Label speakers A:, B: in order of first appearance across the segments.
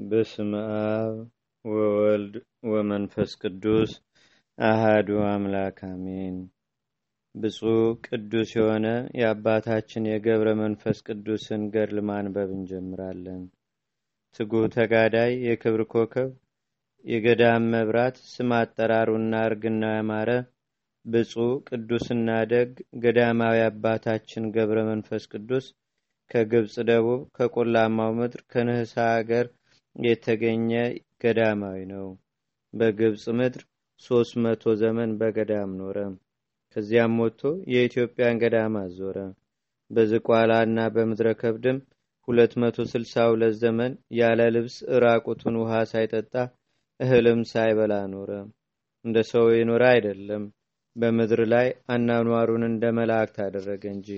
A: በስመ አብ ወወልድ ወመንፈስ ቅዱስ አሃዱ አምላክ አሜን። ብፁዕ ቅዱስ የሆነ የአባታችን የገብረ መንፈስ ቅዱስን ገድል ማንበብ እንጀምራለን። ትጉህ ተጋዳይ የክብር ኮከብ የገዳም መብራት ስም አጠራሩና እርግና ያማረ ብፁዕ ቅዱስና ደግ ገዳማዊ አባታችን ገብረ መንፈስ ቅዱስ ከግብፅ ደቡብ ከቆላማው ምድር ከንህሳ አገር የተገኘ ገዳማዊ ነው። በግብፅ ምድር ሶስት መቶ ዘመን በገዳም ኖረ። ከዚያም ወጥቶ የኢትዮጵያን ገዳም አዞረ። በዝቋላ እና በምድረ ከብድም ሁለት መቶ ስልሳ ሁለት ዘመን ያለ ልብስ እራቁቱን ውሃ ሳይጠጣ እህልም ሳይበላ ኖረ። እንደ ሰው የኖረ አይደለም። በምድር ላይ አናኗሩን እንደ መላእክት አደረገ እንጂ።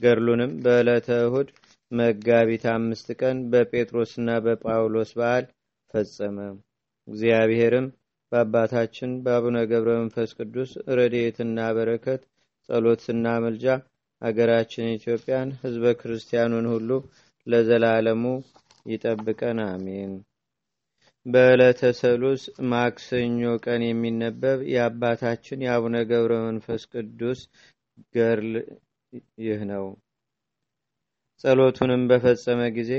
A: ገድሉንም በዕለተ እሁድ መጋቢት አምስት ቀን በጴጥሮስና በጳውሎስ በዓል ፈጸመ። እግዚአብሔርም በአባታችን በአቡነ ገብረ መንፈስ ቅዱስ ረድኤትና በረከት ጸሎትና መልጃ አገራችን ኢትዮጵያን ሕዝበ ክርስቲያኑን ሁሉ ለዘላለሙ ይጠብቀን፣ አሜን። በዕለተ ሰሉስ ማክሰኞ ቀን የሚነበብ የአባታችን የአቡነ ገብረ መንፈስ ቅዱስ ገድል ይህ ነው። ጸሎቱንም በፈጸመ ጊዜ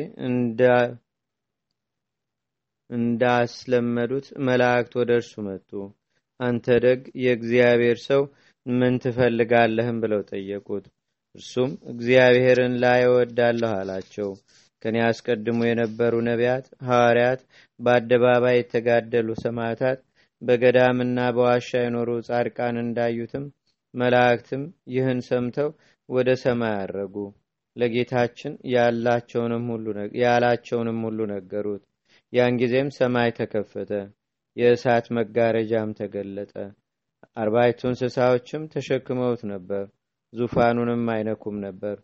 A: እንዳስለመዱት መላእክት ወደ እርሱ መጡ። አንተ ደግ የእግዚአብሔር ሰው ምን ትፈልጋለህም ብለው ጠየቁት። እርሱም እግዚአብሔርን ላይ እወዳለሁ አላቸው። ከኔ አስቀድሞ የነበሩ ነቢያት፣ ሐዋርያት፣ በአደባባይ የተጋደሉ ሰማዕታት፣ በገዳምና በዋሻ የኖሩ ጻድቃን እንዳዩትም መላእክትም ይህን ሰምተው ወደ ሰማይ አረጉ። ለጌታችን ያላቸውንም ሁሉ ነገሩት። ያን ጊዜም ሰማይ ተከፈተ፣ የእሳት መጋረጃም ተገለጠ። አርባይቱ እንስሳዎችም ተሸክመውት ነበር፣ ዙፋኑንም አይነኩም ነበር።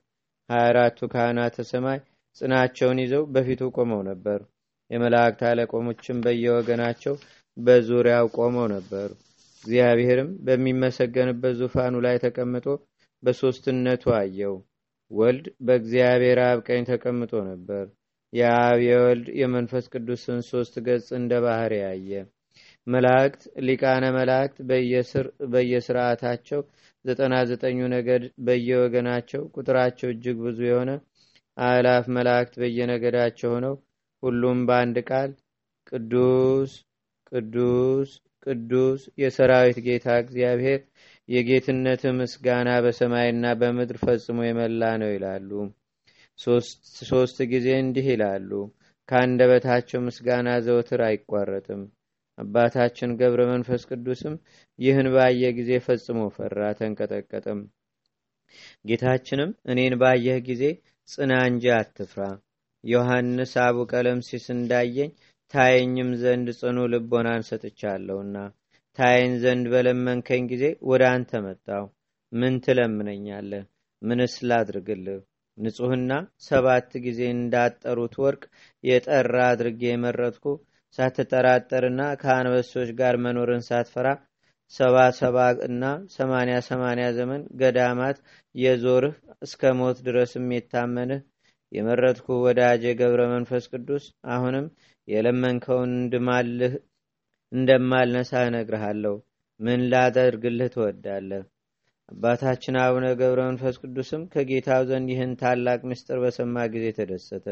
A: ሀያ አራቱ ካህናተ ሰማይ ጽናቸውን ይዘው በፊቱ ቆመው ነበር። የመላእክት አለቆሞችም በየወገናቸው በዙሪያው ቆመው ነበር። እግዚአብሔርም በሚመሰገንበት ዙፋኑ ላይ ተቀምጦ በሦስትነቱ አየው። ወልድ በእግዚአብሔር አብ ቀኝ ተቀምጦ ነበር። የአብ የወልድ የመንፈስ ቅዱስን ሶስት ገጽ እንደ ባህር ያየ። መላእክት ሊቃነ መላእክት በየስርዓታቸው ዘጠና ዘጠኙ ነገድ በየወገናቸው ቁጥራቸው እጅግ ብዙ የሆነ አእላፍ መላእክት በየነገዳቸው ሆነው ሁሉም በአንድ ቃል ቅዱስ ቅዱስ ቅዱስ የሰራዊት ጌታ እግዚአብሔር የጌትነት ምስጋና በሰማይና በምድር ፈጽሞ የመላ ነው ይላሉ። ሶስት ጊዜ እንዲህ ይላሉ። ከአንደበታቸው ምስጋና ዘወትር አይቋረጥም። አባታችን ገብረ መንፈስ ቅዱስም ይህን ባየ ጊዜ ፈጽሞ ፈራ፣ ተንቀጠቀጠም። ጌታችንም እኔን ባየህ ጊዜ ጽና እንጂ አትፍራ፣ ዮሐንስ አቡ ቀለምሲስ እንዳየኝ ታየኝም ዘንድ ጽኑ ልቦናን ሰጥቻለሁና ታየኝ ዘንድ በለመንከኝ ጊዜ ወደ አንተ መጣው። ምን ትለምነኛለህ? ምንስ ላድርግልህ? ንጹሕና ሰባት ጊዜ እንዳጠሩት ወርቅ የጠራ አድርጌ የመረጥኩ ሳትጠራጠርና ከአንበሶች ጋር መኖርን ሳትፈራ ሰባ ሰባ እና ሰማንያ ሰማንያ ዘመን ገዳማት የዞርህ እስከ ሞት ድረስም የታመንህ የመረጥኩ ወዳጄ ገብረ መንፈስ ቅዱስ አሁንም የለመንከውን እንድማልህ እንደማልነሳ እነግርሃለሁ። ምን ላደርግልህ ትወዳለህ? አባታችን አቡነ ገብረ መንፈስ ቅዱስም ከጌታው ዘንድ ይህን ታላቅ ምስጢር በሰማ ጊዜ ተደሰተ።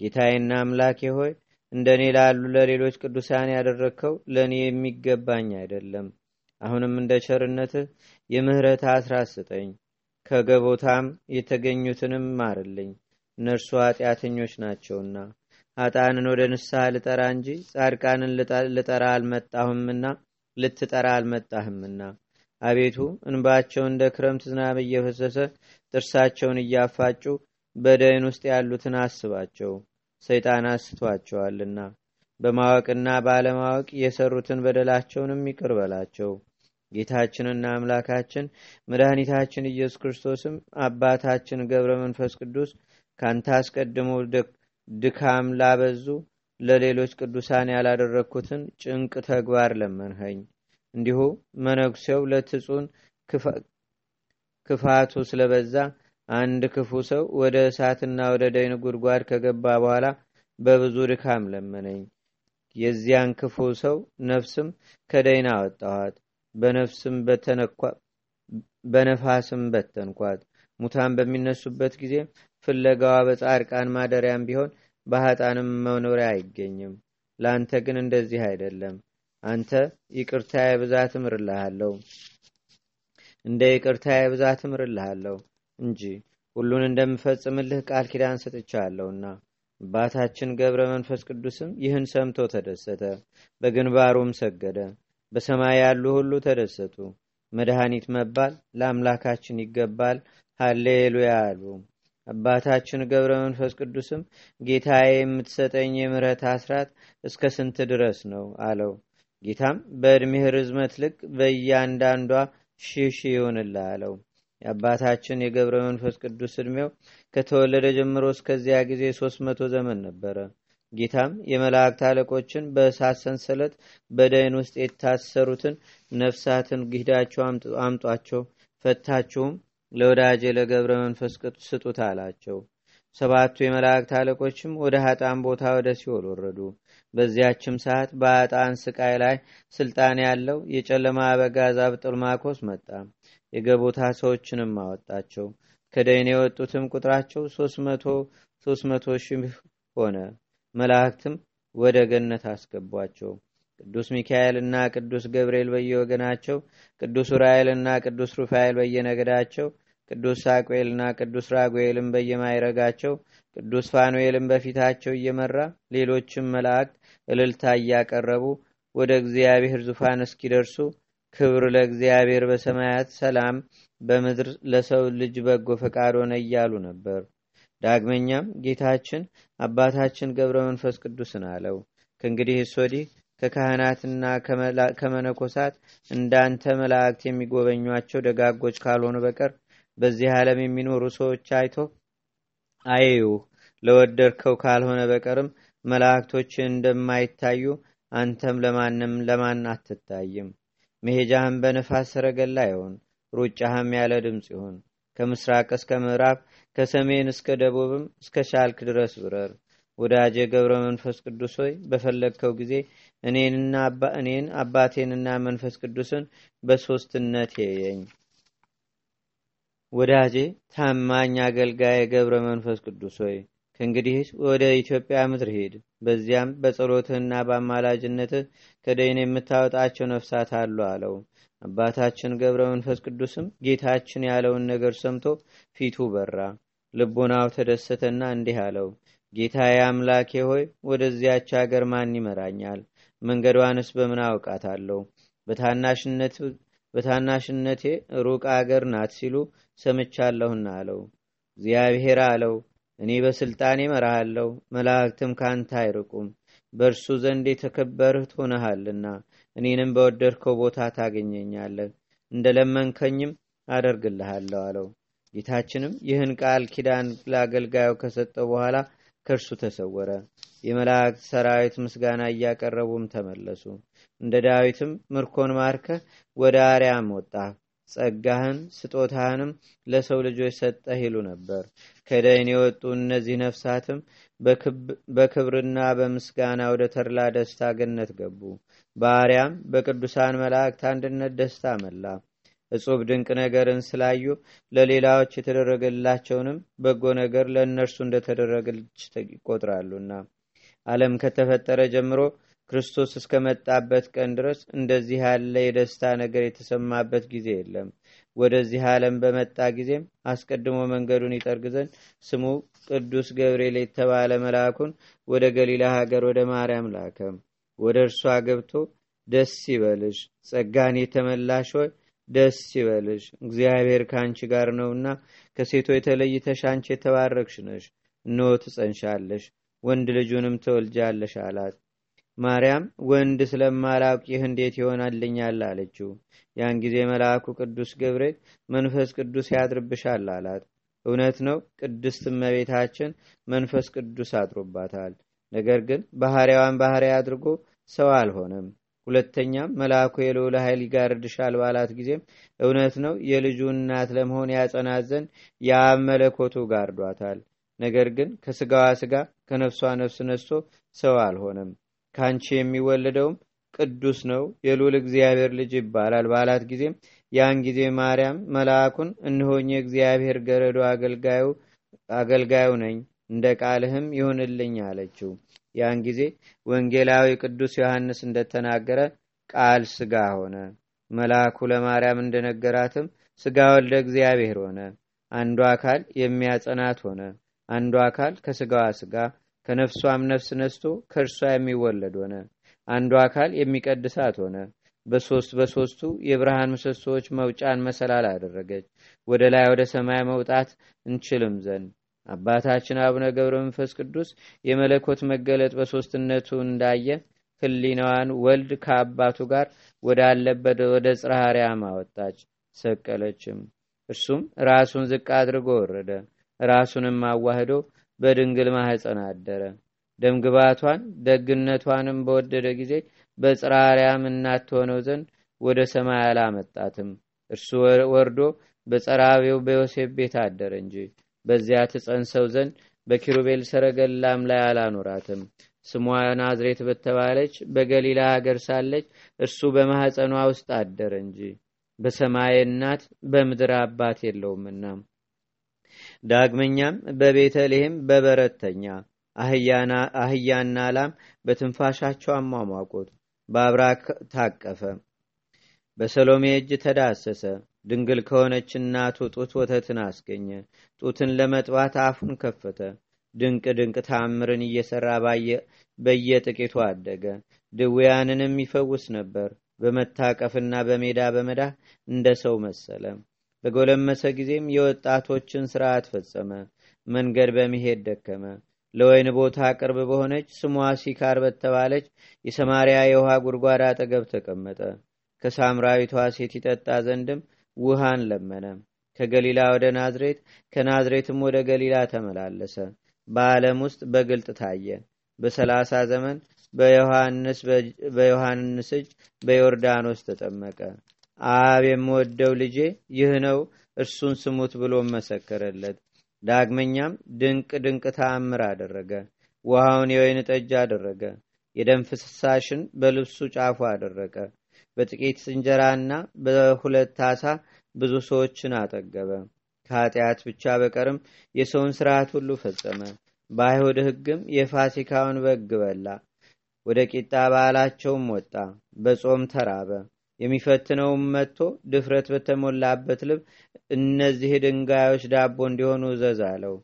A: ጌታዬና አምላኬ ሆይ እንደ እኔ ላሉ ለሌሎች ቅዱሳን ያደረግከው ለእኔ የሚገባኝ አይደለም። አሁንም እንደ ቸርነትህ የምህረት አስራት ስጠኝ። ከገቦታም የተገኙትንም ማርልኝ። እነርሱ ኃጢአተኞች ናቸውና ኃጣንን ወደ ንስሐ ልጠራ እንጂ ጻድቃንን ልጠራ አልመጣሁምና ልትጠራ አልመጣህምና። አቤቱ እንባቸው እንደ ክረምት ዝናብ እየፈሰሰ ጥርሳቸውን እያፋጩ በደይን ውስጥ ያሉትን አስባቸው ሰይጣን አስቷቸዋልና። በማወቅና ባለማወቅ የሰሩትን በደላቸውንም ይቅር በላቸው። ጌታችንና አምላካችን መድኃኒታችን ኢየሱስ ክርስቶስም አባታችን ገብረ መንፈስ ቅዱስ ካንተ አስቀድሞ ድካም ላበዙ ለሌሎች ቅዱሳን ያላደረግኩትን ጭንቅ ተግባር ለመንኸኝ። እንዲሁ መነኩሴው ለትጹን ክፋቱ ስለበዛ አንድ ክፉ ሰው ወደ እሳትና ወደ ደይን ጉድጓድ ከገባ በኋላ በብዙ ድካም ለመነኝ። የዚያን ክፉ ሰው ነፍስም ከደይና አወጣኋት፣ በነፍስም በነፋስም በተንኳት። ሙታን በሚነሱበት ጊዜ ፍለጋዋ በጻድቃን ማደሪያም ቢሆን በሀጣንም መኖሪያ አይገኝም። ለአንተ ግን እንደዚህ አይደለም። አንተ ይቅርታዬ ብዛት እምርልሃለሁ እንደ ይቅርታዬ ብዛት እምርልሃለሁ እንጂ ሁሉን እንደምፈጽምልህ ቃል ኪዳን ሰጥቻለሁና። አባታችን ገብረ መንፈስ ቅዱስም ይህን ሰምቶ ተደሰተ፣ በግንባሩም ሰገደ። በሰማይ ያሉ ሁሉ ተደሰቱ። መድኃኒት መባል ለአምላካችን ይገባል፣ ሃሌሉያ አሉ። አባታችን ገብረ መንፈስ ቅዱስም ጌታዬ የምትሰጠኝ የምሕረት አስራት እስከ ስንት ድረስ ነው አለው። ጌታም በዕድሜህ ርዝመት ልክ በእያንዳንዷ ሺህ ሺህ አለው። የአባታችን የገብረ መንፈስ ቅዱስ ዕድሜው ከተወለደ ጀምሮ እስከዚያ ጊዜ ሶስት መቶ ዘመን ነበረ። ጌታም የመላእክት አለቆችን በእሳት ሰንሰለት በደይን ውስጥ የታሰሩትን ነፍሳትን ጊዳቸው አምጧቸው፣ ፈታችሁም ለወዳጄ ለገብረ መንፈስ ቅዱስ ስጡት አላቸው። ሰባቱ የመላእክት አለቆችም ወደ ሀጣን ቦታ ወደ ሲኦል ወረዱ። በዚያችም ሰዓት በአጣን ስቃይ ላይ ስልጣን ያለው የጨለማ አበጋዝ አብጥልማኮስ መጣ። የገቦታ ሰዎችንም አወጣቸው። ከደይን የወጡትም ቁጥራቸው ሶስት መቶ ሺህ ሆነ። መላእክትም ወደ ገነት አስገቧቸው። ቅዱስ ሚካኤልና ቅዱስ ገብርኤል በየወገናቸው፣ ቅዱስ ኡራኤልና ቅዱስ ሩፋኤል በየነገዳቸው፣ ቅዱስ ሳቁኤልና ቅዱስ ራጉኤልም በየማይረጋቸው፣ ቅዱስ ፋኑኤልም በፊታቸው እየመራ ሌሎችም መላእክት እልልታ እያቀረቡ ወደ እግዚአብሔር ዙፋን እስኪደርሱ ክብር ለእግዚአብሔር በሰማያት ሰላም በምድር ለሰው ልጅ በጎ ፈቃድ ሆነ እያሉ ነበር። ዳግመኛም ጌታችን አባታችን ገብረ መንፈስ ቅዱስን አለው፣ ከእንግዲህስ ወዲህ ከካህናትና ከመነኮሳት እንዳንተ መላእክት የሚጎበኟቸው ደጋጎች ካልሆኑ በቀር በዚህ ዓለም የሚኖሩ ሰዎች አይቶ አየዩህ። ለወደድከው ካልሆነ በቀርም መላእክቶች እንደማይታዩ አንተም ለማንም ለማን አትታይም። መሄጃህም በነፋስ ሰረገላ ይሁን፣ ሩጫህም ያለ ድምፅ ይሁን። ከምስራቅ እስከ ምዕራብ ከሰሜን እስከ ደቡብም እስከ ሻልክ ድረስ ብረር። ወዳጄ ገብረ መንፈስ ቅዱስ ሆይ በፈለግከው ጊዜ እኔን አባቴንና መንፈስ ቅዱስን በሶስትነት የየኝ። ወዳጄ ታማኝ አገልጋይ ገብረ መንፈስ ቅዱስ ሆይ ከእንግዲህ ወደ ኢትዮጵያ ምድር ሄድ። በዚያም በጸሎትህና በአማላጅነትህ ከደይን የምታወጣቸው ነፍሳት አሉ አለው። አባታችን ገብረ መንፈስ ቅዱስም ጌታችን ያለውን ነገር ሰምቶ ፊቱ በራ፣ ልቦናው ተደሰተና እንዲህ አለው። ጌታዬ አምላኬ ሆይ ወደዚያች አገር ማን ይመራኛል? መንገዷንስ በምን አውቃታለሁ? በታናሽነቴ ሩቅ አገር ናት ሲሉ ሰምቻለሁና አለው። እግዚአብሔር አለው እኔ በስልጣኔ እመራሃለሁ፣ መላእክትም ካንተ አይርቁም። በእርሱ ዘንድ የተከበርህ ትሆነሃልና እኔንም በወደድከው ቦታ ታገኘኛለህ፣ እንደ ለመንከኝም አደርግልሃለሁ አለው። ጌታችንም ይህን ቃል ኪዳን ለአገልጋዩ ከሰጠው በኋላ ከእርሱ ተሰወረ። የመላእክት ሰራዊት ምስጋና እያቀረቡም ተመለሱ። እንደ ዳዊትም ምርኮን ማርከህ ወደ አርያም ወጣ ጸጋህን ስጦታህንም ለሰው ልጆች ሰጠህ ይሉ ነበር። ከደይን የወጡ እነዚህ ነፍሳትም በክብርና በምስጋና ወደ ተድላ ደስታ ገነት ገቡ። በአርያም በቅዱሳን መላእክት አንድነት ደስታ መላ። እጹብ ድንቅ ነገርን ስላዩ ለሌላዎች የተደረገላቸውንም በጎ ነገር ለእነርሱ እንደተደረገች ይቆጥራሉና ዓለም ከተፈጠረ ጀምሮ ክርስቶስ እስከመጣበት ቀን ድረስ እንደዚህ ያለ የደስታ ነገር የተሰማበት ጊዜ የለም። ወደዚህ ዓለም በመጣ ጊዜም አስቀድሞ መንገዱን ይጠርግ ዘንድ ስሙ ቅዱስ ገብርኤል የተባለ መልአኩን ወደ ገሊላ ሀገር ወደ ማርያም ላከ። ወደ እርሷ ገብቶ ደስ ይበልሽ፣ ጸጋን የተመላሽ ሆይ ደስ ይበልሽ፣ እግዚአብሔር ከአንቺ ጋር ነውና ከሴቶች የተለይተሽ አንቺ የተባረክሽ ነሽ። እነሆ ትጸንሻለሽ፣ ወንድ ልጁንም ትወልጃለሽ አላት። ማርያም ወንድ ስለማላውቅ ይህ እንዴት ይሆናልኛል አለችው። ያን ጊዜ መልአኩ ቅዱስ ገብርኤል መንፈስ ቅዱስ ያድርብሻል አላት። እውነት ነው፣ ቅድስት እመቤታችን መንፈስ ቅዱስ አድሮባታል። ነገር ግን ባህሪያዋን ባህሪ አድርጎ ሰው አልሆነም። ሁለተኛም መልአኩ የልዑል ኃይል ይጋርድሻል ባላት ጊዜም እውነት ነው የልጁ እናት ለመሆን ያጸናት ዘንድ መለኮቱ ጋርዷታል። ነገር ግን ከስጋዋ ስጋ ከነፍሷ ነፍስ ነስቶ ሰው አልሆነም ከአንቺ የሚወለደውም ቅዱስ ነው። የሉል እግዚአብሔር ልጅ ይባላል። ባላት ጊዜም ያን ጊዜ ማርያም መልአኩን እንሆኝ የእግዚአብሔር ገረዶ አገልጋዩ ነኝ እንደ ቃልህም ይሁንልኝ አለችው። ያን ጊዜ ወንጌላዊ ቅዱስ ዮሐንስ እንደተናገረ ቃል ስጋ ሆነ። መልአኩ ለማርያም እንደነገራትም ስጋ ወልደ እግዚአብሔር ሆነ። አንዱ አካል የሚያጸናት ሆነ። አንዱ አካል ከስጋዋ ስጋ ከነፍሷም ነፍስ ነስቶ ከእርሷ የሚወለድ ሆነ። አንዱ አካል የሚቀድሳት ሆነ። በሶስት በሶስቱ የብርሃን ምሰሶዎች መውጫን መሰላል አደረገች። ወደ ላይ ወደ ሰማይ መውጣት እንችልም ዘንድ። አባታችን አቡነ ገብረ መንፈስ ቅዱስ የመለኮት መገለጥ በሶስትነቱ እንዳየ ህሊናዋን ወልድ ከአባቱ ጋር ወዳለበት ወደ ጽርሃርያም አወጣች ሰቀለችም። እርሱም ራሱን ዝቅ አድርጎ ወረደ። ራሱንም አዋህዶ በድንግል ማህፀን አደረ። ደምግባቷን ደግነቷንም በወደደ ጊዜ በጽራርያም እናት ሆነው ዘንድ ወደ ሰማይ አላመጣትም። እርሱ ወርዶ በጸራቢው በዮሴፍ ቤት አደረ እንጂ በዚያ ትጸንሰው ዘንድ በኪሩቤል ሰረገላም ላይ አላኖራትም። ስሟ ናዝሬት በተባለች በገሊላ ሀገር ሳለች እርሱ በማኅፀኗ ውስጥ አደረ እንጂ በሰማይ እናት በምድር አባት የለውምና ዳግመኛም በቤተልሔም በበረተኛ አህያና ላም በትንፋሻቸው አሟሟቁት። በአብራክ ታቀፈ በሰሎሜ እጅ ተዳሰሰ። ድንግል ከሆነች እናቱ ጡት ወተትን አስገኘ ጡትን ለመጥባት አፉን ከፈተ። ድንቅ ድንቅ ታምርን እየሰራ በየጥቂቱ አደገ። ድውያንንም ይፈውስ ነበር። በመታቀፍና በሜዳ በመዳህ እንደ ሰው መሰለ በጎለመሰ ጊዜም የወጣቶችን ስርዓት ፈጸመ መንገድ በመሄድ ደከመ። ለወይን ቦታ ቅርብ በሆነች ስሟ ሲካር በተባለች የሰማርያ የውሃ ጉድጓድ አጠገብ ተቀመጠ። ከሳምራዊቷ ሴት ይጠጣ ዘንድም ውሃን ለመነ። ከገሊላ ወደ ናዝሬት ከናዝሬትም ወደ ገሊላ ተመላለሰ። በዓለም ውስጥ በግልጥ ታየ። በሰላሳ ዘመን በዮሐንስ እጅ በዮርዳኖስ ተጠመቀ አብ የምወደው ልጄ ይህ ነው እርሱን ስሙት ብሎ መሰከረለት። ዳግመኛም ድንቅ ድንቅ ተአምር አደረገ። ውሃውን የወይን ጠጅ አደረገ። የደም ፍሳሽን በልብሱ ጫፉ አደረገ በጥቂት እንጀራና በሁለት አሳ ብዙ ሰዎችን አጠገበ። ከኃጢአት ብቻ በቀርም የሰውን ስርዓት ሁሉ ፈጸመ። በአይሁድ ህግም የፋሲካውን በግ በላ። ወደ ቂጣ በዓላቸውም ወጣ። በጾም ተራበ የሚፈትነውም መጥቶ ድፍረት በተሞላበት ልብ እነዚህ ድንጋዮች ዳቦ እንዲሆኑ እዘዝ አለው።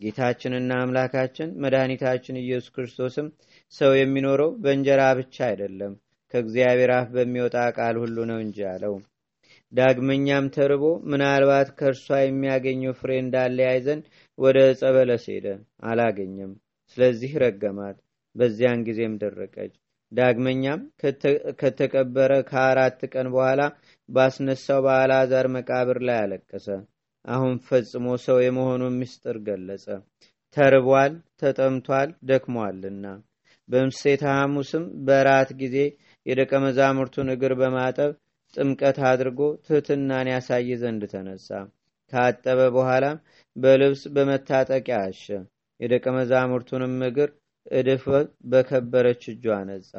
A: ጌታችንና አምላካችን መድኃኒታችን ኢየሱስ ክርስቶስም ሰው የሚኖረው በእንጀራ ብቻ አይደለም ከእግዚአብሔር አፍ በሚወጣ ቃል ሁሉ ነው እንጂ አለው። ዳግመኛም ተርቦ ምናልባት ከእርሷ የሚያገኘው ፍሬ እንዳለ ያይዘን ወደ ዕፀ በለስ ሄደ አላገኘም። ስለዚህ ረገማት በዚያን ጊዜም ደረቀች ዳግመኛም ከተቀበረ ከአራት ቀን በኋላ ባስነሳው በአልዓዛር መቃብር ላይ አለቀሰ። አሁን ፈጽሞ ሰው የመሆኑን ምስጢር ገለጸ። ተርቧል ተጠምቷል ደክሟልና። በምሴተ ሐሙስም በራት ጊዜ የደቀ መዛሙርቱን እግር በማጠብ ጥምቀት አድርጎ ትህትናን ያሳይ ዘንድ ተነሳ። ካጠበ በኋላም በልብስ በመታጠቂያ አሸ። የደቀ መዛሙርቱንም እግር እድፍ በከበረች እጇ አነጻ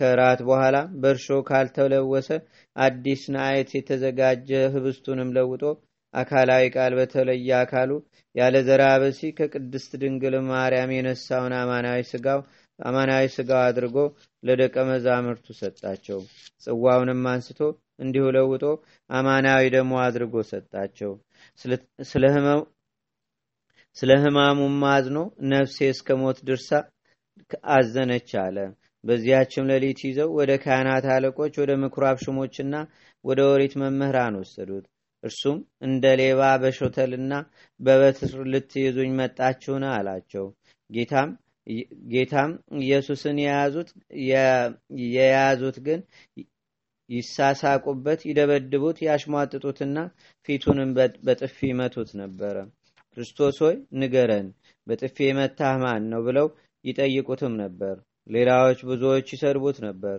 A: ከራት በኋላ በእርሾ ካልተለወሰ አዲስ ናአየት የተዘጋጀ ህብስቱንም ለውጦ አካላዊ ቃል በተለየ አካሉ ያለ ዘራበሲ ከቅድስት ድንግል ማርያም የነሳውን አማናዊ ስጋው አማናዊ ስጋው አድርጎ ለደቀ መዛሙርቱ ሰጣቸው። ጽዋውንም አንስቶ እንዲሁ ለውጦ አማናዊ ደግሞ አድርጎ ሰጣቸው ስለ ህማሙም አዝኖ ነፍሴ እስከ ሞት ድርሳ አዘነች አለ። በዚያችም ሌሊት ይዘው ወደ ካህናት አለቆች ወደ ምኩራብ ሽሞችና ወደ ኦሪት መምህራን ወሰዱት። እርሱም እንደ ሌባ በሾተልና በበትር ልትይዙኝ መጣችሁን አላቸው። ጌታም ጌታም ኢየሱስን የያዙት ግን ይሳሳቁበት ይደበድቡት ያሽሟጥጡትና ፊቱንም በጥፊ ይመቱት ነበረ ክርስቶስ ሆይ ንገረን በጥፊ የመታህ ማን ነው ብለው ይጠይቁትም ነበር ሌላዎች ብዙዎች ይሰድቡት ነበር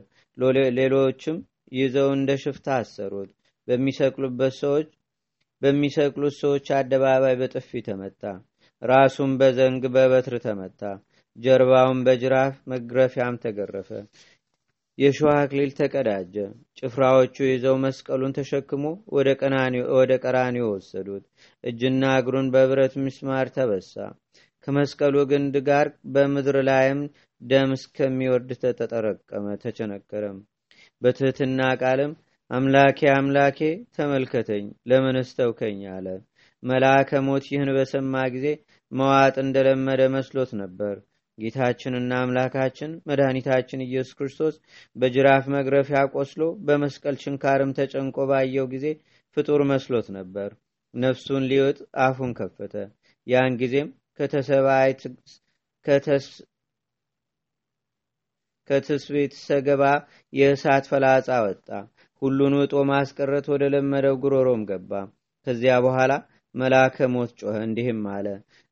A: ሌሎችም ይዘው እንደ ሽፍታ አሰሩት በሚሰቅሉበት ሰዎች በሚሰቅሉት ሰዎች አደባባይ በጥፊ ተመታ ራሱን በዘንግ በበትር ተመታ። ጀርባውን በጅራፍ መግረፊያም ተገረፈ። የሸዋ አክሊል ተቀዳጀ። ጭፍራዎቹ ይዘው መስቀሉን ተሸክሞ ወደ ቀራኒዮ ወሰዱት። እጅና እግሩን በብረት ምስማር ተበሳ። ከመስቀሉ ግንድ ጋር በምድር ላይም ደም እስከሚወርድ ተጠረቀመ፣ ተቸነከረም። በትህትና ቃልም አምላኬ አምላኬ ተመልከተኝ፣ ለምንስ ተውከኝ አለ። መልአከ ሞት ይህን በሰማ ጊዜ መዋጥ እንደለመደ መስሎት ነበር። ጌታችንና አምላካችን መድኃኒታችን ኢየሱስ ክርስቶስ በጅራፍ መግረፊያ ቆስሎ በመስቀል ችንካርም ተጨንቆ ባየው ጊዜ ፍጡር መስሎት ነበር። ነፍሱን ሊወጥ አፉን ከፈተ። ያን ጊዜም ከትስቤት ሰገባ የእሳት ፈላጻ ወጣ። ሁሉን ውጦ ማስቀረት ወደ ለመደው ጉሮሮም ገባ። ከዚያ በኋላ መልአከ ሞት ጮኸ፣ እንዲህም አለ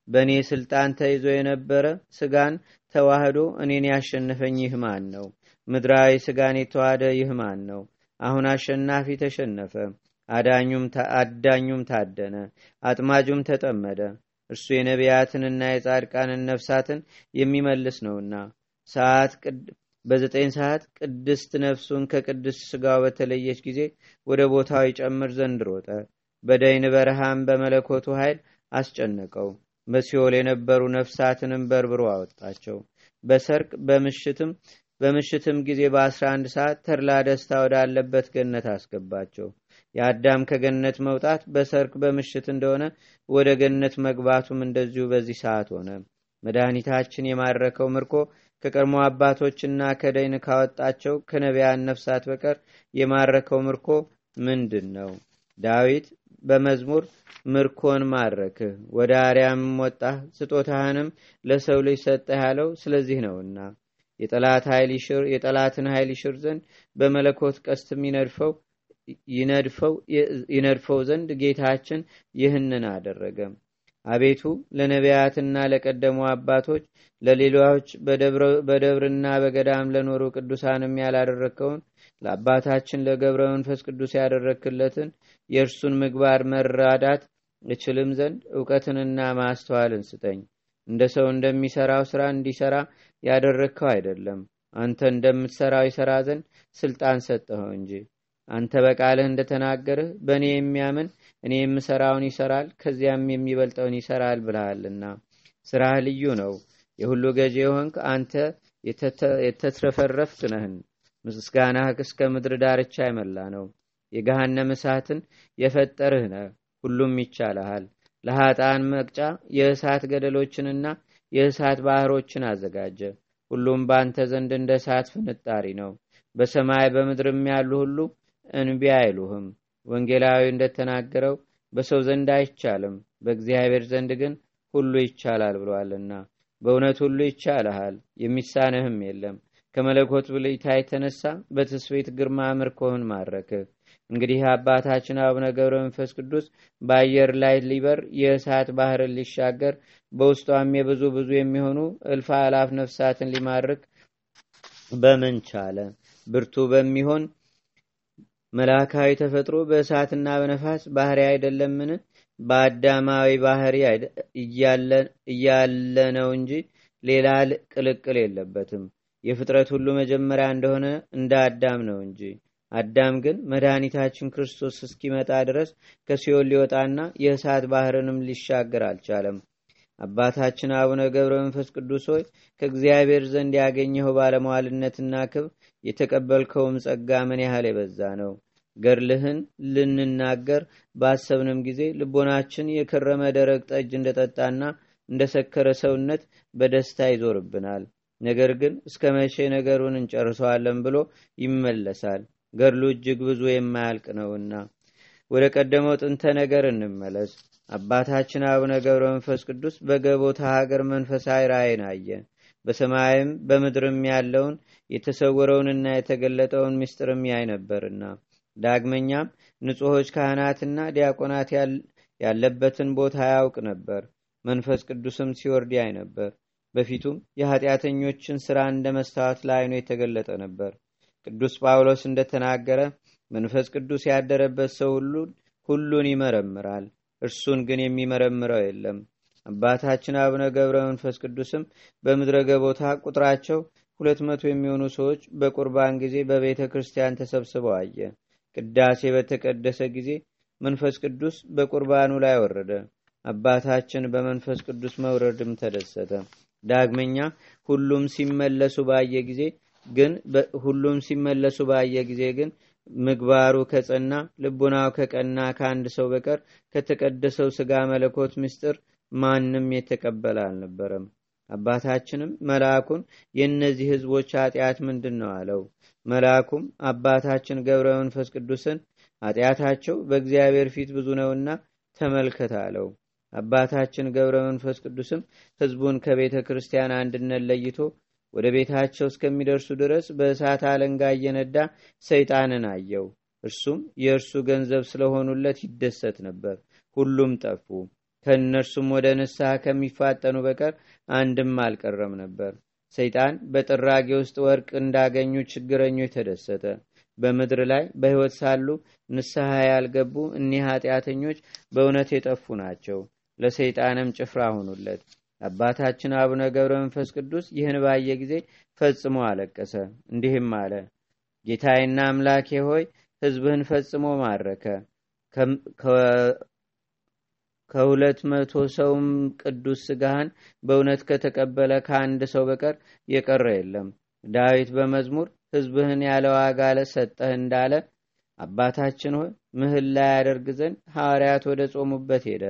A: በእኔ ስልጣን ተይዞ የነበረ ስጋን ተዋህዶ እኔን ያሸነፈኝ ይህ ማን ነው? ምድራዊ ስጋን የተዋሃደ ይህ ማን ነው? አሁን አሸናፊ ተሸነፈ፣ አዳኙም ታደነ፣ አጥማጁም ተጠመደ። እርሱ የነቢያትንና የጻድቃንን ነፍሳትን የሚመልስ ነውና ሰዓት በዘጠኝ ሰዓት ቅድስት ነፍሱን ከቅድስት ስጋው በተለየች ጊዜ ወደ ቦታው ይጨምር ዘንድ ሮጠ። በደይን በረሃም በመለኮቱ ኃይል አስጨነቀው። በሲኦል የነበሩ ነፍሳትንም በርብሮ አወጣቸው። በሰርቅ በምሽትም በምሽትም ጊዜ በአስራ አንድ ሰዓት ተድላ ደስታ ወዳለበት ገነት አስገባቸው። የአዳም ከገነት መውጣት በሰርክ በምሽት እንደሆነ ወደ ገነት መግባቱም እንደዚሁ በዚህ ሰዓት ሆነ። መድኃኒታችን የማረከው ምርኮ ከቀድሞ አባቶችና ከደይን ካወጣቸው ከነቢያን ነፍሳት በቀር የማረከው ምርኮ ምንድን ነው? ዳዊት በመዝሙር ምርኮን ማረክህ፣ ወደ አርያምም ወጣህ፣ ስጦታህንም ለሰው ልጅ ሰጠህ ያለው ስለዚህ ነውና የጠላትን ኃይል ይሽር ዘንድ በመለኮት ቀስትም ይነድፈው ይነድፈው ዘንድ ጌታችን ይህንን አደረገ። አቤቱ ለነቢያትና ለቀደሙ አባቶች ለሌሎች በደብርና በገዳም ለኖሩ ቅዱሳንም ያላደረግከውን ለአባታችን ለገብረ መንፈስ ቅዱስ ያደረክለትን የእርሱን ምግባር መራዳት እችልም ዘንድ እውቀትንና ማስተዋልን ስጠኝ። እንደ ሰው እንደሚሰራው ስራ እንዲሰራ ያደረግከው አይደለም፣ አንተ እንደምትሰራው ይሰራ ዘንድ ስልጣን ሰጠኸው እንጂ። አንተ በቃልህ እንደተናገርህ በእኔ የሚያምን እኔ የምሰራውን ይሰራል፣ ከዚያም የሚበልጠውን ይሰራል ብልሃልና። ስራህ ልዩ ነው። የሁሉ ገዢ የሆንክ አንተ የተትረፈረፍክ ነህን። ምስጋናህ እስከ ምድር ዳርቻ የመላ ነው። የገሃነም እሳትን የፈጠርህ ነህ፣ ሁሉም ይቻልሃል። ለኃጣን መቅጫ የእሳት ገደሎችንና የእሳት ባህሮችን አዘጋጀ። ሁሉም በአንተ ዘንድ እንደ እሳት ፍንጣሪ ነው። በሰማይ በምድርም ያሉ ሁሉ እንቢ አይሉህም። ወንጌላዊ እንደተናገረው በሰው ዘንድ አይቻልም፣ በእግዚአብሔር ዘንድ ግን ሁሉ ይቻላል ብሏልና። በእውነት ሁሉ ይቻልሃል፣ የሚሳንህም የለም። ከመለኮት ብልጭታ የተነሳ በትስቤት ግርማ ምርኮህን ማረክህ። እንግዲህ አባታችን አቡነ ገብረ መንፈስ ቅዱስ በአየር ላይ ሊበር የእሳት ባህርን ሊሻገር በውስጧም የብዙ ብዙ የሚሆኑ እልፍ አላፍ ነፍሳትን ሊማርክ በምን ቻለ? ብርቱ በሚሆን መላካዊ ተፈጥሮ በእሳትና በነፋስ ባህሪ አይደለምን? በአዳማዊ ባህሪ እያለ ነው እንጂ ሌላ ቅልቅል የለበትም። የፍጥረት ሁሉ መጀመሪያ እንደሆነ እንደ አዳም ነው እንጂ። አዳም ግን መድኃኒታችን ክርስቶስ እስኪመጣ ድረስ ከሲኦል ሊወጣና የእሳት ባህርንም ሊሻገር አልቻለም። አባታችን አቡነ ገብረ መንፈስ ቅዱስ ሆይ ከእግዚአብሔር ዘንድ ያገኘኸው ባለመዋልነትና ክብር የተቀበልከውም ጸጋ ምን ያህል የበዛ ነው። ገድልህን ልንናገር ባሰብንም ጊዜ ልቦናችን የከረመ ደረቅ ጠጅ እንደጠጣና እንደሰከረ ሰውነት በደስታ ይዞርብናል። ነገር ግን እስከ መቼ ነገሩን እንጨርሰዋለን ብሎ ይመለሳል። ገድሉ እጅግ ብዙ የማያልቅ ነውና ወደ ቀደመው ጥንተ ነገር እንመለስ። አባታችን አቡነ ገብረ መንፈስ ቅዱስ በገቦታ ሀገር መንፈሳዊ ራእይን አየ። በሰማይም በምድርም ያለውን የተሰወረውንና የተገለጠውን ምስጢርም ያይ ነበርና ዳግመኛም ንጹሖች ካህናትና ዲያቆናት ያለበትን ቦታ ያውቅ ነበር። መንፈስ ቅዱስም ሲወርድ ያይ ነበር። በፊቱም የኃጢአተኞችን ሥራ እንደ መስታወት ለዓይኑ የተገለጠ ነበር። ቅዱስ ጳውሎስ እንደተናገረ መንፈስ ቅዱስ ያደረበት ሰው ሁሉን ይመረምራል፣ እርሱን ግን የሚመረምረው የለም። አባታችን አቡነ ገብረ መንፈስ ቅዱስም በምድረ ገቦታ ቁጥራቸው ሁለት መቶ የሚሆኑ ሰዎች በቁርባን ጊዜ በቤተ ክርስቲያን ተሰብስበው አየ። ቅዳሴ በተቀደሰ ጊዜ መንፈስ ቅዱስ በቁርባኑ ላይ ወረደ። አባታችን በመንፈስ ቅዱስ መውረድም ተደሰተ። ዳግመኛ ሁሉም ሲመለሱ ባየ ጊዜ ግን ሁሉም ሲመለሱ ባየ ጊዜ ግን ምግባሩ ከጸና ልቡናው ከቀና ከአንድ ሰው በቀር ከተቀደሰው ስጋ መለኮት ምስጢር ማንም የተቀበለ አልነበረም። አባታችንም መልአኩን የእነዚህ ህዝቦች ኃጢአት ምንድን ነው አለው። መልአኩም አባታችን ገብረ መንፈስ ቅዱስን ኃጢአታቸው በእግዚአብሔር ፊት ብዙ ነውና ተመልከት አለው። አባታችን ገብረ መንፈስ ቅዱስም ህዝቡን ከቤተ ክርስቲያን አንድነት ለይቶ ወደ ቤታቸው እስከሚደርሱ ድረስ በእሳት አለንጋ እየነዳ ሰይጣንን አየው። እርሱም የእርሱ ገንዘብ ስለሆኑለት ይደሰት ነበር። ሁሉም ጠፉ። ከእነርሱም ወደ ንስሐ ከሚፋጠኑ በቀር አንድም አልቀረም ነበር። ሰይጣን በጥራጌ ውስጥ ወርቅ እንዳገኙ ችግረኞች ተደሰተ። በምድር ላይ በሕይወት ሳሉ ንስሐ ያልገቡ እኒህ ኃጢአተኞች በእውነት የጠፉ ናቸው። ለሰይጣንም ጭፍራ ሆኑለት። አባታችን አቡነ ገብረ መንፈስ ቅዱስ ይህን ባየ ጊዜ ፈጽሞ አለቀሰ። እንዲህም አለ፣ ጌታዬና አምላኬ ሆይ ሕዝብህን ፈጽሞ ማረከ። ከሁለት መቶ ሰውም ቅዱስ ስጋህን በእውነት ከተቀበለ ከአንድ ሰው በቀር የቀረ የለም። ዳዊት በመዝሙር ሕዝብህን ያለ ዋጋ ለሰጠህ እንዳለ አባታችን ሆይ ምህላ ያደርግ ዘንድ ሐዋርያት ወደ ጾሙበት ሄደ።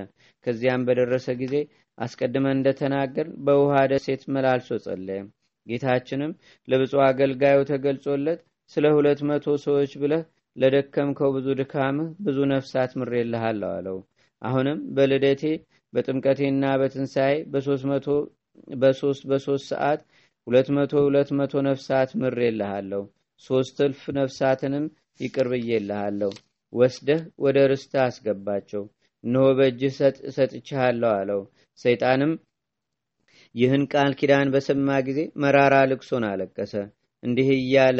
A: ከዚያም በደረሰ ጊዜ አስቀድመን እንደተናገር በውሃ ደሴት መላልሶ ጸለየ። ጌታችንም ለብፁዕ አገልጋዩ ተገልጾለት ስለ ሁለት መቶ ሰዎች ብለህ ለደከምከው ብዙ ድካምህ ብዙ ነፍሳት ምሬልሃለሁ አለው። አሁንም በልደቴ በጥምቀቴና በትንሣኤ በሶስት በሶስት ሰዓት ሁለት መቶ ሁለት መቶ ነፍሳት ምሬልሃለሁ። ሶስት እልፍ ነፍሳትንም ይቅር ብዬልሃለሁ። ወስደህ ወደ ርስት አስገባቸው። እነሆ በእጅህ ሰጥቼሃለሁ አለው። ሰይጣንም ይህን ቃል ኪዳን በሰማ ጊዜ መራራ ልቅሶን አለቀሰ። እንዲህ እያለ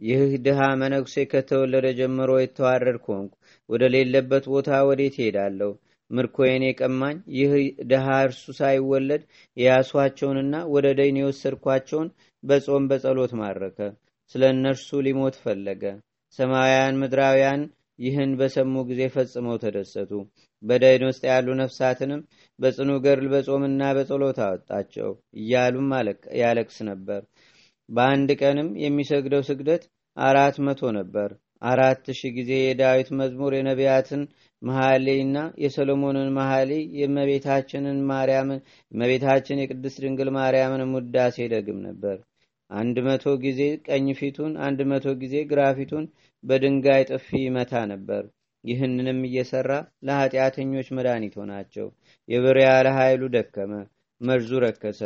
A: ይህ ድሃ መነኩሴ ከተወለደ ጀምሮ የተዋረድኩ ሆንኩ። ወደ ሌለበት ቦታ ወዴት ሄዳለሁ? ምርኮዬን የቀማኝ ይህ ድሃ እርሱ ሳይወለድ የያሷቸውንና ወደ ደይን የወሰድኳቸውን በጾም በጸሎት ማረከ። ስለ እነርሱ ሊሞት ፈለገ። ሰማያውያን ምድራውያን ይህን በሰሙ ጊዜ ፈጽመው ተደሰቱ። በደይን ውስጥ ያሉ ነፍሳትንም በጽኑ ገድል በጾምና በጸሎት አወጣቸው እያሉም ያለቅስ ነበር። በአንድ ቀንም የሚሰግደው ስግደት አራት መቶ ነበር። አራት ሺህ ጊዜ የዳዊት መዝሙር የነቢያትን መሐሌና የሰሎሞንን መሐሌ የእመቤታችንን ማርያምን እመቤታችን የቅድስት ድንግል ማርያምን ሙዳሴ ደግም ነበር። አንድ መቶ ጊዜ ቀኝ ፊቱን አንድ መቶ ጊዜ ግራ ፊቱን በድንጋይ ጥፊ ይመታ ነበር። ይህንንም እየሰራ ለኃጢአተኞች መድኃኒት ሆናቸው። የብርያ ለኃይሉ ደከመ፣ መርዙ ረከሰ።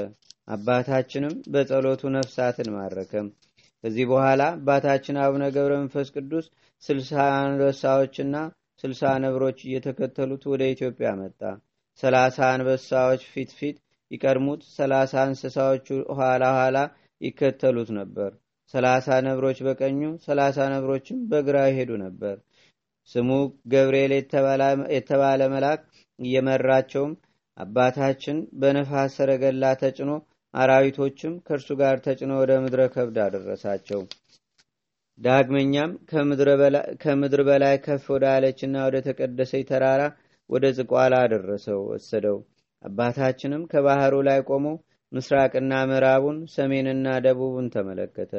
A: አባታችንም በጸሎቱ ነፍሳትን ማረከም። ከዚህ በኋላ አባታችን አቡነ ገብረ መንፈስ ቅዱስ ስልሳ አንበሳዎችና ስልሳ ነብሮች እየተከተሉት ወደ ኢትዮጵያ መጣ። ሰላሳ አንበሳዎች ፊት ፊት ይቀድሙት፣ ሰላሳ እንስሳዎቹ ኋላ ኋላ ይከተሉት ነበር። ሰላሳ ነብሮች በቀኙ ሰላሳ ነብሮችም በግራ ይሄዱ ነበር። ስሙ ገብርኤል የተባለ መልአክ እየመራቸውም አባታችን በነፋስ ሰረገላ ተጭኖ አራዊቶችም ከእርሱ ጋር ተጭኖ ወደ ምድረ ከብድ አደረሳቸው። ዳግመኛም ከምድር በላይ ከፍ ወዳለችና ወደ ተቀደሰች ተራራ ወደ ዝቋላ አደረሰው ወሰደው። አባታችንም ከባህሩ ላይ ቆሞ ምስራቅና ምዕራቡን ሰሜንና ደቡቡን ተመለከተ።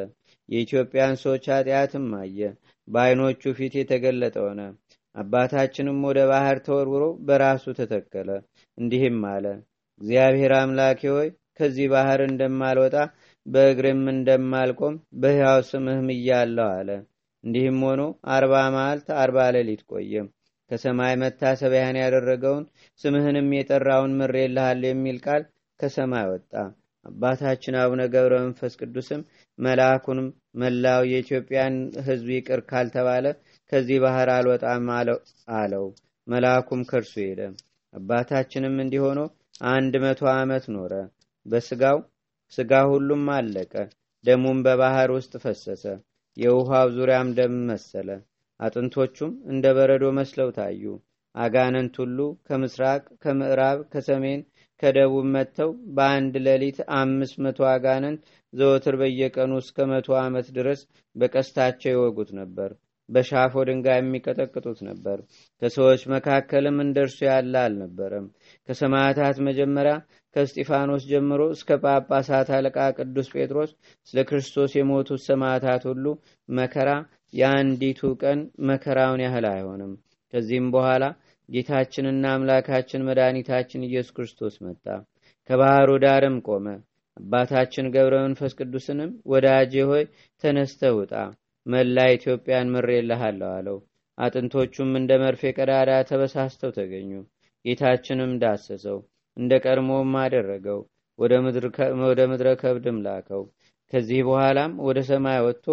A: የኢትዮጵያን ሰዎች ኃጢአትም አየ። በዓይኖቹ ፊት የተገለጠ ሆነ። አባታችንም ወደ ባህር ተወርውሮ በራሱ ተተከለ። እንዲህም አለ፣ እግዚአብሔር አምላኬ ሆይ ከዚህ ባህር እንደማልወጣ በእግርም እንደማልቆም በሕያው ስምህም እያለሁ አለ። እንዲህም ሆኖ አርባ መዓልት አርባ ሌሊት ቆየም። ከሰማይ መታሰቢያን ያደረገውን ስምህንም የጠራውን ምሬልሃለሁ የሚል ቃል ከሰማይ ወጣ። አባታችን አቡነ ገብረ መንፈስ ቅዱስም መልአኩንም መላው የኢትዮጵያን ሕዝብ ይቅር ካልተባለ ከዚህ ባህር አልወጣም አለው። መልአኩም ከእርሱ ሄደ። አባታችንም እንዲሆኖ አንድ መቶ ዓመት ኖረ። በስጋው ስጋ ሁሉም አለቀ። ደሙም በባህር ውስጥ ፈሰሰ። የውሃው ዙሪያም ደም መሰለ። አጥንቶቹም እንደ በረዶ መስለው ታዩ። አጋንንት ሁሉ ከምስራቅ፣ ከምዕራብ፣ ከሰሜን ከደቡብ መጥተው በአንድ ሌሊት አምስት መቶ አጋንንት ዘወትር በየቀኑ እስከ መቶ ዓመት ድረስ በቀስታቸው ይወጉት ነበር። በሻፎ ድንጋይ የሚቀጠቅጡት ነበር። ከሰዎች መካከልም እንደርሱ ያለ አልነበረም። ከሰማዕታት መጀመሪያ ከስጢፋኖስ ጀምሮ እስከ ጳጳሳት አለቃ ቅዱስ ጴጥሮስ ስለ ክርስቶስ የሞቱት ሰማዕታት ሁሉ መከራ የአንዲቱ ቀን መከራውን ያህል አይሆንም። ከዚህም በኋላ ጌታችንና አምላካችን መድኃኒታችን ኢየሱስ ክርስቶስ መጣ። ከባህሩ ዳርም ቆመ። አባታችን ገብረ መንፈስ ቅዱስንም ወዳጄ ሆይ ተነስተ ውጣ፣ መላ ኢትዮጵያን ምሬልሃለሁ አለው። አጥንቶቹም እንደ መርፌ ቀዳዳ ተበሳስተው ተገኙ። ጌታችንም ዳሰሰው፣ እንደ ቀድሞም አደረገው። ወደ ምድረ ከብድም ላከው። ከዚህ በኋላም ወደ ሰማይ ወጥቶ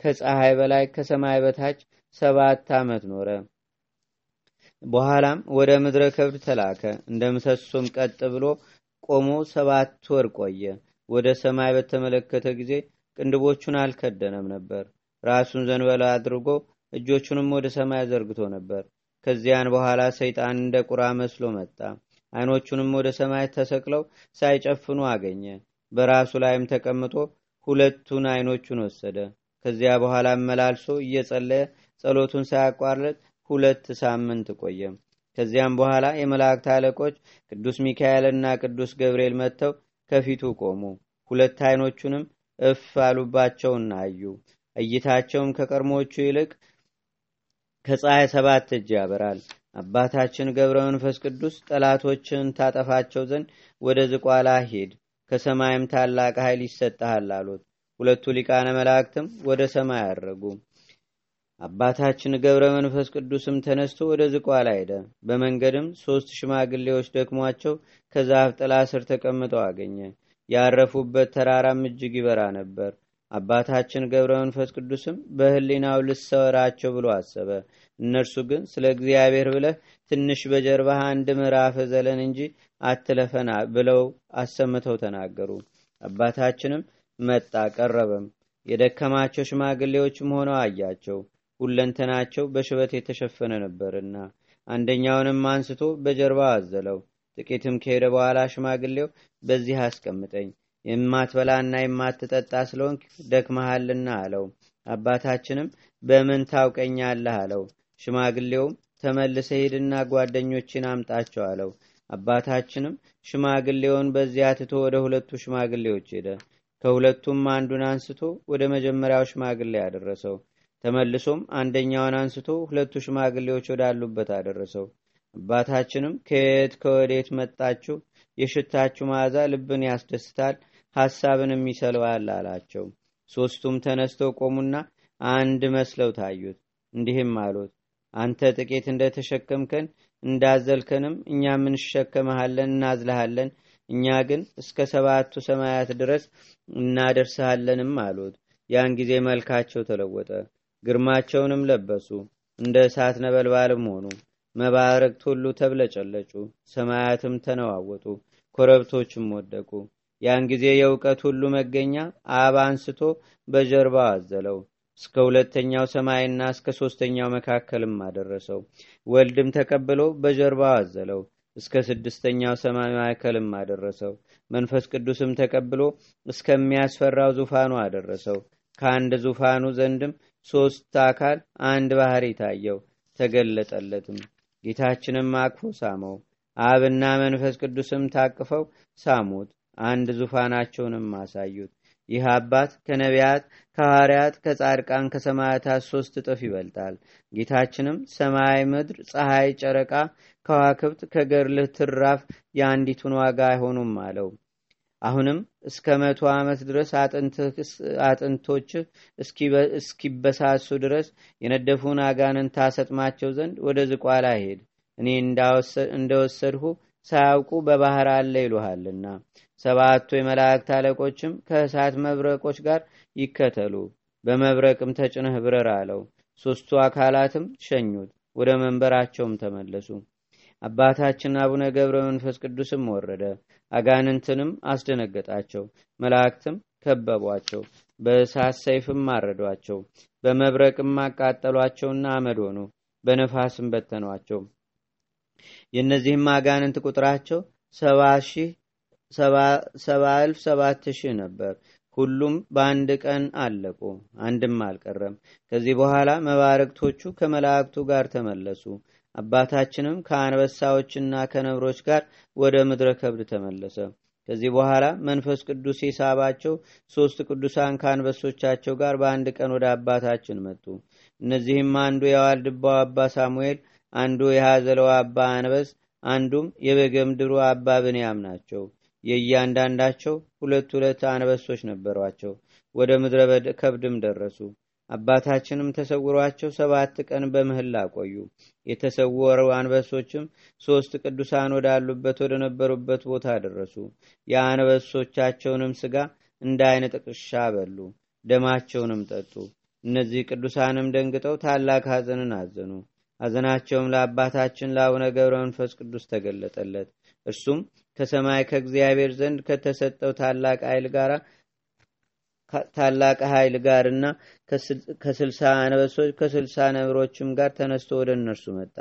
A: ከፀሐይ በላይ ከሰማይ በታች ሰባት ዓመት ኖረ። በኋላም ወደ ምድረ ከብድ ተላከ። እንደ ምሰሶም ቀጥ ብሎ ቆሞ ሰባት ወር ቆየ። ወደ ሰማይ በተመለከተ ጊዜ ቅንድቦቹን አልከደነም ነበር። ራሱን ዘንበላ አድርጎ እጆቹንም ወደ ሰማይ ዘርግቶ ነበር። ከዚያን በኋላ ሰይጣን እንደ ቁራ መስሎ መጣ። አይኖቹንም ወደ ሰማይ ተሰቅለው ሳይጨፍኑ አገኘ። በራሱ ላይም ተቀምጦ ሁለቱን አይኖቹን ወሰደ። ከዚያ በኋላ መላልሶ እየጸለየ ጸሎቱን ሳያቋርጥ ሁለት ሳምንት ቆየ። ከዚያም በኋላ የመላእክት አለቆች ቅዱስ ሚካኤልና ቅዱስ ገብርኤል መጥተው ከፊቱ ቆሙ። ሁለት አይኖቹንም እፍ አሉባቸውና አዩ። እይታቸውም ከቀድሞቹ ይልቅ ከፀሐይ ሰባት እጅ ያበራል። አባታችን ገብረ መንፈስ ቅዱስ ጠላቶችን ታጠፋቸው ዘንድ ወደ ዝቋላ ሂድ፣ ከሰማይም ታላቅ ኃይል ይሰጠሃል አሉት። ሁለቱ ሊቃነ መላእክትም ወደ ሰማይ አረጉ። አባታችን ገብረ መንፈስ ቅዱስም ተነስቶ ወደ ዝቋላ ሄደ። በመንገድም ሶስት ሽማግሌዎች ደክሟቸው ከዛፍ ጥላ ስር ተቀምጠው አገኘ። ያረፉበት ተራራም እጅግ ይበራ ነበር። አባታችን ገብረ መንፈስ ቅዱስም በሕሊናው ልሰወራቸው ብሎ አሰበ። እነርሱ ግን ስለ እግዚአብሔር ብለህ ትንሽ በጀርባህ አንድ ምዕራፍ ዘለን እንጂ አትለፈና ብለው አሰምተው ተናገሩ። አባታችንም መጣ፣ ቀረበም። የደከማቸው ሽማግሌዎችም ሆነው አያቸው። ሁለንተናቸው በሽበት የተሸፈነ ነበርና አንደኛውንም አንስቶ በጀርባው አዘለው። ጥቂትም ከሄደ በኋላ ሽማግሌው በዚህ አስቀምጠኝ የማትበላና የማትጠጣ ስለሆንክ ደክመሃልና አለው። አባታችንም በምን ታውቀኛለህ አለው። ሽማግሌውም ተመልሰ ሂድና ጓደኞችን አምጣቸው አለው። አባታችንም ሽማግሌውን በዚያ ትቶ ወደ ሁለቱ ሽማግሌዎች ሄደ። ከሁለቱም አንዱን አንስቶ ወደ መጀመሪያው ሽማግሌ አደረሰው። ተመልሶም አንደኛውን አንስቶ ሁለቱ ሽማግሌዎች ወዳሉበት አደረሰው። አባታችንም ከየት ከወዴት መጣችሁ? የሽታችሁ መዓዛ ልብን ያስደስታል፣ ሐሳብንም ይሰልባል አላቸው። ሦስቱም ተነስተው ቆሙና አንድ መስለው ታዩት። እንዲህም አሉት፣ አንተ ጥቂት እንደተሸከምከን እንዳዘልከንም እኛም እንሸከመሃለን፣ እናዝልሃለን። እኛ ግን እስከ ሰባቱ ሰማያት ድረስ እናደርስሃለንም አሉት። ያን ጊዜ መልካቸው ተለወጠ፣ ግርማቸውንም ለበሱ፣ እንደ እሳት ነበልባልም ሆኑ። መባረቅት ሁሉ ተብለጨለጩ፣ ሰማያትም ተነዋወጡ፣ ኮረብቶችም ወደቁ። ያን ጊዜ የእውቀት ሁሉ መገኛ አብ አንስቶ በጀርባው አዘለው፣ እስከ ሁለተኛው ሰማይና እስከ ሶስተኛው መካከልም አደረሰው። ወልድም ተቀብሎ በጀርባው አዘለው፣ እስከ ስድስተኛው ሰማይ ማዕከልም አደረሰው። መንፈስ ቅዱስም ተቀብሎ እስከሚያስፈራው ዙፋኑ አደረሰው። ከአንድ ዙፋኑ ዘንድም ሶስት አካል አንድ ባህሪ ታየው፣ ተገለጠለትም። ጌታችንም አቅፎ ሳመው። አብና መንፈስ ቅዱስም ታቅፈው ሳሙት። አንድ ዙፋናቸውንም አሳዩት። ይህ አባት ከነቢያት፣ ከሐዋርያት፣ ከጻድቃን፣ ከሰማዕታት ሶስት እጥፍ ይበልጣል። ጌታችንም ሰማይ፣ ምድር፣ ፀሐይ፣ ጨረቃ፣ ከዋክብት ከገርልህ ትራፍ የአንዲቱን ዋጋ አይሆኑም አለው። አሁንም እስከ መቶ ዓመት ድረስ አጥንቶችህ እስኪበሳሱ ድረስ የነደፉን አጋንን ታሰጥማቸው ዘንድ ወደ ዝቋላ ሄድ፣ እኔ እንደወሰድሁ ሳያውቁ በባህር አለ ይሉሃልና። ሰባቱ የመላእክት አለቆችም ከእሳት መብረቆች ጋር ይከተሉ፣ በመብረቅም ተጭነህ ብረር አለው። ሦስቱ አካላትም ሸኙት፣ ወደ መንበራቸውም ተመለሱ። አባታችን አቡነ ገብረ መንፈስ ቅዱስም ወረደ፣ አጋንንትንም አስደነገጣቸው። መላእክትም ከበቧቸው፣ በእሳት ሰይፍም አረዷቸው፣ በመብረቅም አቃጠሏቸውና አመድ ሆኑ፣ በነፋስም በተኗቸው። የእነዚህም አጋንንት ቁጥራቸው ሰባ እልፍ ሰባት ሺህ ነበር። ሁሉም በአንድ ቀን አለቁ፣ አንድም አልቀረም። ከዚህ በኋላ መባረክቶቹ ከመላእክቱ ጋር ተመለሱ። አባታችንም ከአንበሳዎችና ከነብሮች ጋር ወደ ምድረ ከብድ ተመለሰ። ከዚህ በኋላ መንፈስ ቅዱስ የሳባቸው ሦስት ቅዱሳን ከአንበሶቻቸው ጋር በአንድ ቀን ወደ አባታችን መጡ። እነዚህም አንዱ የዋልድባው አባ ሳሙኤል፣ አንዱ የሐዘለው አባ አንበስ፣ አንዱም የበገምድሩ አባ ብንያም ናቸው። የእያንዳንዳቸው ሁለት ሁለት አንበሶች ነበሯቸው። ወደ ምድረ ከብድም ደረሱ። አባታችንም ተሰውሯቸው ሰባት ቀን በምህላ ቆዩ። የተሰወሩ አንበሶችም ሶስት ቅዱሳን ወዳሉበት ወደ ነበሩበት ቦታ ደረሱ። የአንበሶቻቸውንም ስጋ እንደ አይነ ጥቅሻ በሉ፣ ደማቸውንም ጠጡ። እነዚህ ቅዱሳንም ደንግጠው ታላቅ ሐዘንን አዘኑ። ሐዘናቸውም ለአባታችን ለአቡነ ገብረ መንፈስ ቅዱስ ተገለጠለት። እርሱም ከሰማይ ከእግዚአብሔር ዘንድ ከተሰጠው ታላቅ ኃይል ጋር ታላቅ ኃይል ጋርና ከስልሳ አንበሶች ከስልሳ ነብሮችም ጋር ተነስቶ ወደ እነርሱ መጣ።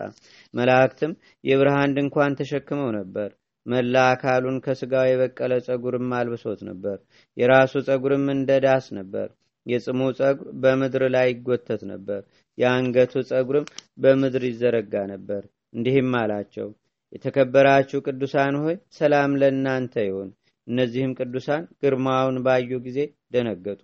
A: መላእክትም የብርሃን ድንኳን ተሸክመው ነበር። መላ አካሉን ከስጋው የበቀለ ጸጉርም አልብሶት ነበር። የራሱ ጸጉርም እንደ ዳስ ነበር። የጽሙ ጸጉር በምድር ላይ ይጎተት ነበር። የአንገቱ ጸጉርም በምድር ይዘረጋ ነበር። እንዲህም አላቸው፣ የተከበራችሁ ቅዱሳን ሆይ ሰላም ለእናንተ ይሁን። እነዚህም ቅዱሳን ግርማውን ባዩ ጊዜ ደነገጡ።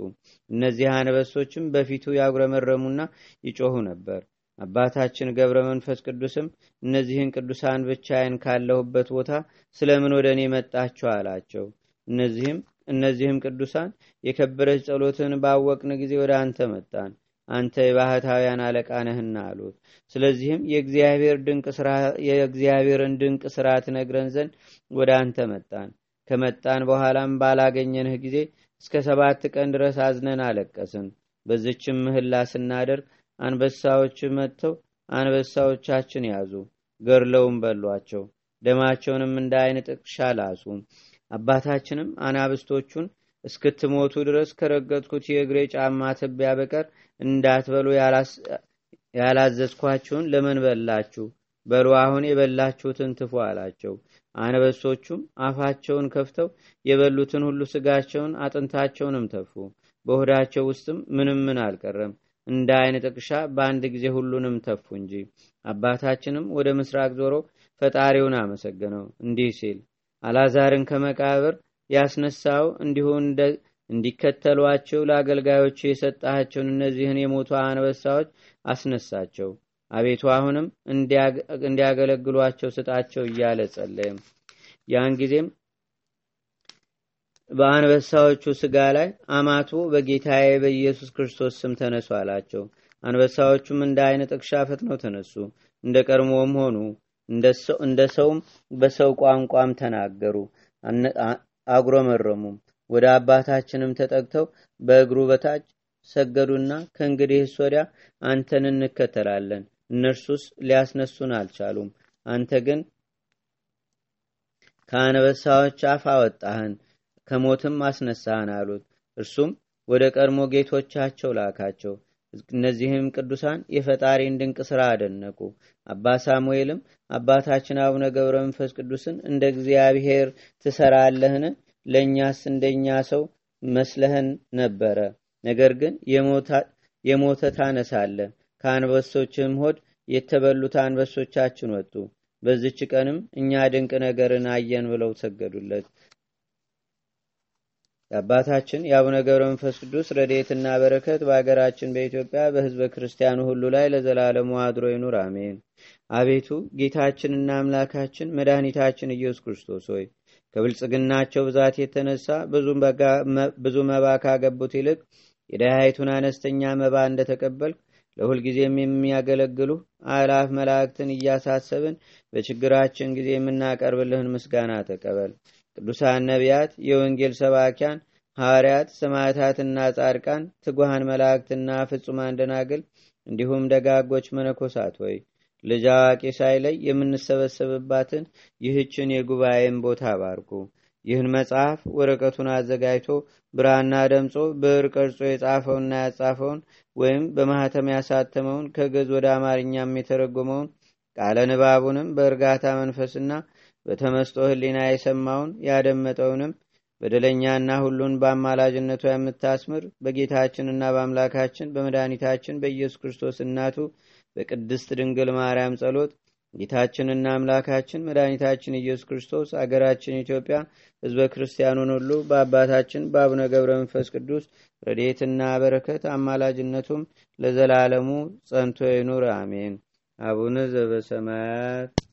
A: እነዚህ አንበሶችም በፊቱ ያጉረመረሙና ይጮሁ ነበር። አባታችን ገብረ መንፈስ ቅዱስም እነዚህን ቅዱሳን ብቻዬን ካለሁበት ቦታ ስለምን ወደ እኔ መጣችሁ አላቸው። እነዚህም እነዚህም ቅዱሳን የከበረች ጸሎትን ባወቅን ጊዜ ወደ አንተ መጣን፣ አንተ የባህታውያን አለቃ ነህና አሉት። ስለዚህም የእግዚአብሔርን ድንቅ ስራ ትነግረን ዘንድ ወደ አንተ መጣን። ከመጣን በኋላም ባላገኘንህ ጊዜ እስከ ሰባት ቀን ድረስ አዝነን አለቀስን። በዝችም ምህላ ስናደርግ አንበሳዎች መጥተው አንበሳዎቻችን ያዙ፣ ገድለውም በሏቸው። ደማቸውንም እንደ አይን ጥቅሻ ላሱ። አባታችንም አናብስቶቹን እስክትሞቱ ድረስ ከረገጥኩት የእግሬ ጫማ ትቢያ በቀር እንዳትበሉ ያላዘዝኳችሁን ለምን በላችሁ? በሉ አሁን የበላችሁትን ትፉ አላቸው። አንበሶቹም አፋቸውን ከፍተው የበሉትን ሁሉ ስጋቸውን አጥንታቸውንም ተፉ። በሆዳቸው ውስጥም ምንም ምን አልቀረም። እንደ አይን ጥቅሻ በአንድ ጊዜ ሁሉንም ተፉ እንጂ። አባታችንም ወደ ምስራቅ ዞሮ ፈጣሪውን አመሰገነው እንዲህ ሲል አላዛርን ከመቃብር ያስነሳው እንዲሁ እንዲከተሏቸው ለአገልጋዮች የሰጣቸውን እነዚህን የሞቱ አንበሳዎች አስነሳቸው። አቤቱ አሁንም እንዲያገለግሏቸው ስጣቸው እያለ ጸለየም። ያን ጊዜም በአንበሳዎቹ ስጋ ላይ አማቱ በጌታዬ በኢየሱስ ክርስቶስ ስም ተነሱ አላቸው። አንበሳዎቹም እንደ አይነ ጥቅሻ ፈጥነው ተነሱ፣ እንደ ቀድሞም ሆኑ። እንደ ሰውም በሰው ቋንቋም ተናገሩ፣ አጉረመረሙም። ወደ አባታችንም ተጠግተው በእግሩ በታች ሰገዱና ከእንግዲህስ ወዲያ አንተን እንከተላለን እነርሱስ ሊያስነሱን አልቻሉም። አንተ ግን ከአንበሳዎች አፍ አወጣህን፣ ከሞትም አስነሳህን አሉት። እርሱም ወደ ቀድሞ ጌቶቻቸው ላካቸው። እነዚህም ቅዱሳን የፈጣሪን ድንቅ ሥራ አደነቁ። አባ ሳሙኤልም አባታችን አቡነ ገብረ መንፈስ ቅዱስን እንደ እግዚአብሔር ትሰራለህን? ለእኛስ እንደኛ ሰው መስለህን ነበረ። ነገር ግን የሞተ ታነሳለህ ከአንበሶችም ሆድ የተበሉት አንበሶቻችን ወጡ። በዚች ቀንም እኛ ድንቅ ነገርን አየን ብለው ሰገዱለት። የአባታችን የአቡነ ገብረ መንፈስ ቅዱስ ረድኤትና በረከት በአገራችን በኢትዮጵያ በሕዝበ ክርስቲያኑ ሁሉ ላይ ለዘላለሙ አድሮ ይኑር፣ አሜን። አቤቱ ጌታችንና አምላካችን መድኃኒታችን ኢየሱስ ክርስቶስ ሆይ ከብልጽግናቸው ብዛት የተነሳ ብዙ መባ ካገቡት ይልቅ የደሃይቱን አነስተኛ መባ እንደተቀበልክ ለሁልጊዜም የሚያገለግሉ አእላፍ መላእክትን እያሳሰብን በችግራችን ጊዜ የምናቀርብልህን ምስጋና ተቀበል። ቅዱሳን ነቢያት፣ የወንጌል ሰባኪያን ሐዋርያት፣ ሰማዕታትና ጻድቃን፣ ትጉሃን መላእክትና ፍጹማን ደናግል እንዲሁም ደጋጎች መነኮሳት ሆይ ልጅ አዋቂ ሳይለይ የምንሰበሰብባትን ይህችን የጉባኤን ቦታ ባርኩ። ይህን መጽሐፍ ወረቀቱን አዘጋጅቶ ብራና ደምጾ ብዕር ቀርጾ የጻፈውና ያጻፈውን ወይም በማህተም ያሳተመውን ከገዝ ወደ አማርኛም የተረጎመውን ቃለ ንባቡንም በእርጋታ መንፈስና በተመስጦ ህሊና የሰማውን ያደመጠውንም በደለኛና ሁሉን በአማላጅነቷ የምታስምር በጌታችንና በአምላካችን በመድኃኒታችን በኢየሱስ ክርስቶስ እናቱ በቅድስት ድንግል ማርያም ጸሎት ጌታችንና አምላካችን መድኃኒታችን ኢየሱስ ክርስቶስ አገራችን ኢትዮጵያ ህዝበ ክርስቲያኑን ሁሉ በአባታችን በአቡነ ገብረ መንፈስ ቅዱስ ረዴትና በረከት አማላጅነቱም ለዘላለሙ ጸንቶ ይኑር አሜን። አቡነ ዘበሰማያት